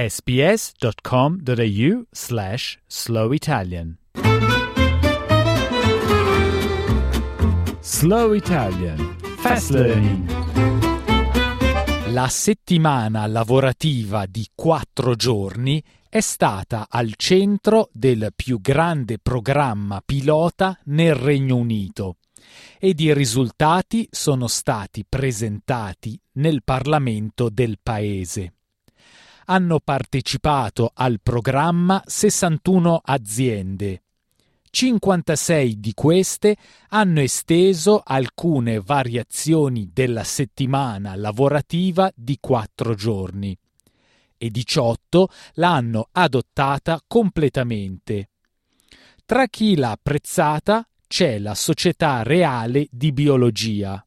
sbs.com.au slash Slow Italian. Slow Italian. Fast Learning. La settimana lavorativa di quattro giorni è stata al centro del più grande programma pilota nel Regno Unito ed i risultati sono stati presentati nel Parlamento del Paese. Hanno partecipato al programma 61 aziende. 56 di queste hanno esteso alcune variazioni della settimana lavorativa di quattro giorni e 18 l'hanno adottata completamente. Tra chi l'ha apprezzata c'è la Società Reale di Biologia.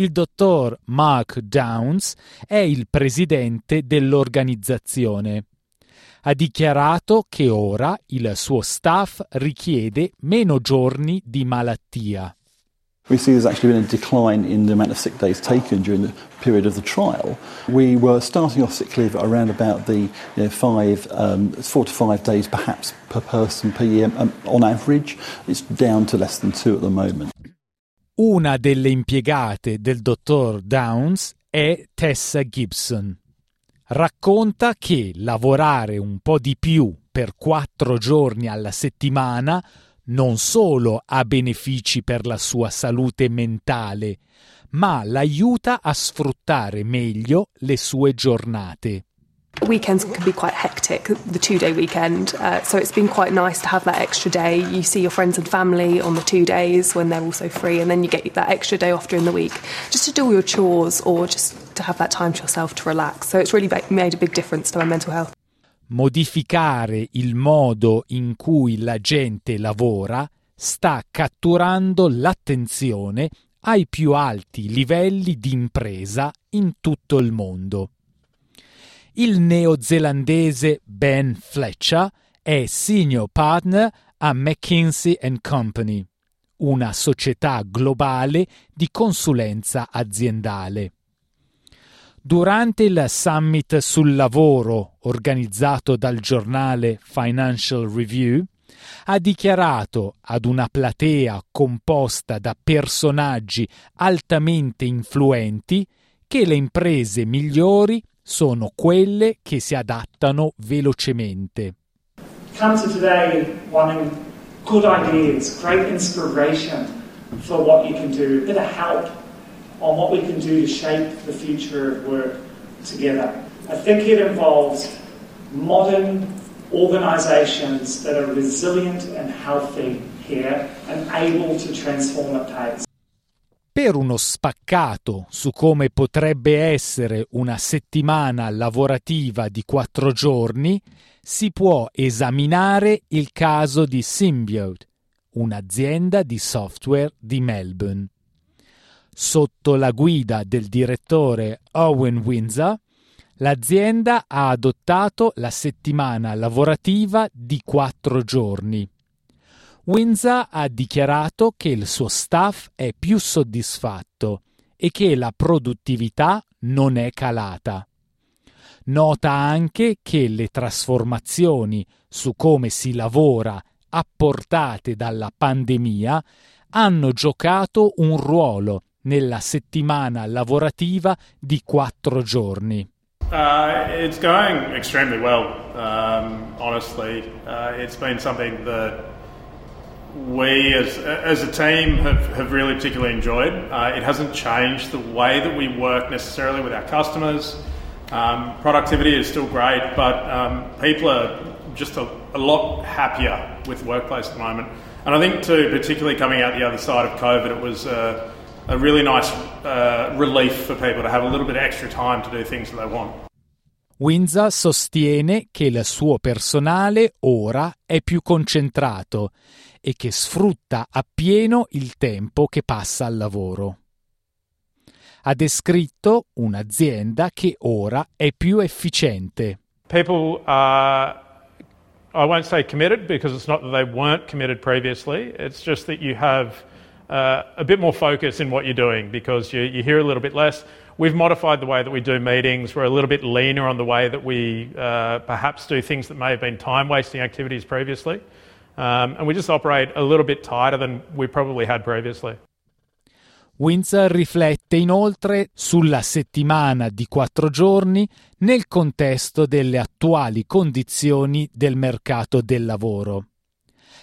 Il dottor Mark Downs è il presidente dell'organizzazione. Ha dichiarato che ora il suo staff richiede meno giorni di malattia. We see there's actually been a decline in the amount of sick days taken during the period of the trial. We were starting off sick leave around about the you know, five, um, four to five days perhaps per person per year um, on average. It's down to less than two at the moment. Una delle impiegate del dottor Downs è Tessa Gibson. Racconta che lavorare un po' di più per quattro giorni alla settimana non solo ha benefici per la sua salute mentale, ma l'aiuta a sfruttare meglio le sue giornate. Weekends can be quite hectic, the two day weekend. Uh, so it's been quite nice to have that extra day. You see your friends and family on the two days when they're also free, and then you get that extra day off during the week just to do all your chores or just to have that time to yourself to relax. So it's really made a big difference to my mental health. Modificare il modo in cui la gente lavora sta catturando l'attenzione ai più alti livelli di impresa in tutto il mondo. Il neozelandese Ben Fletcher è senior partner a McKinsey Company, una società globale di consulenza aziendale. Durante il summit sul lavoro organizzato dal giornale Financial Review, ha dichiarato ad una platea composta da personaggi altamente influenti che le imprese migliori sono quelle che si adattano velocemente. To today wanting good ideas, great inspiration for what you can do, a bit of help on what we can do to shape the future of work together. I think it involves modern organisations that are resilient and healthy here and able to transform at pace. Per uno spaccato su come potrebbe essere una settimana lavorativa di quattro giorni, si può esaminare il caso di Symbiote, un'azienda di software di Melbourne. Sotto la guida del direttore Owen Windsor, l'azienda ha adottato la settimana lavorativa di quattro giorni. Windsor ha dichiarato che il suo staff è più soddisfatto e che la produttività non è calata. Nota anche che le trasformazioni su come si lavora apportate dalla pandemia hanno giocato un ruolo nella settimana lavorativa di quattro giorni. Uh, it's going extremely well, um, honestly. Uh, it's been something that we as, as a team have, have really particularly enjoyed. Uh, it hasn't changed the way that we work necessarily with our customers. Um, productivity is still great, but um, people are just a, a lot happier with workplace at the moment. And I think, too, particularly coming out the other side of COVID, it was uh, a really nice uh, relief for people to have a little bit extra time to do things that they want. Windsor sostiene che il suo personale ora è più concentrato e che sfrutta appieno il tempo che passa al lavoro. Ha descritto un'azienda che ora è più efficiente. People are I won't say committed because it's not that they weren't committed previously. It's just that you have uh, a bit more focus in what you're doing because you, you hear a little bit less. We've modified the way that we do meetings. We're a little bit leaner on the way that we uh, perhaps do things that may have been time wasting activities previously. Um, and we just operate a little bit tighter than we probably had previously. Windsor riflette inoltre sulla settimana di quattro giorni nel contesto delle attuali condizioni del mercato del lavoro.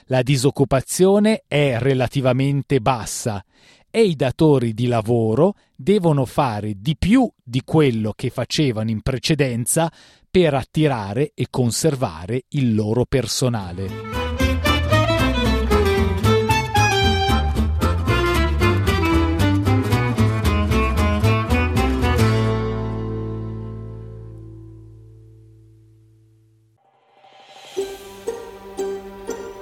La disoccupazione è relativamente bassa e i datori di lavoro devono fare di più di quello che facevano in precedenza per attirare e conservare il loro personale.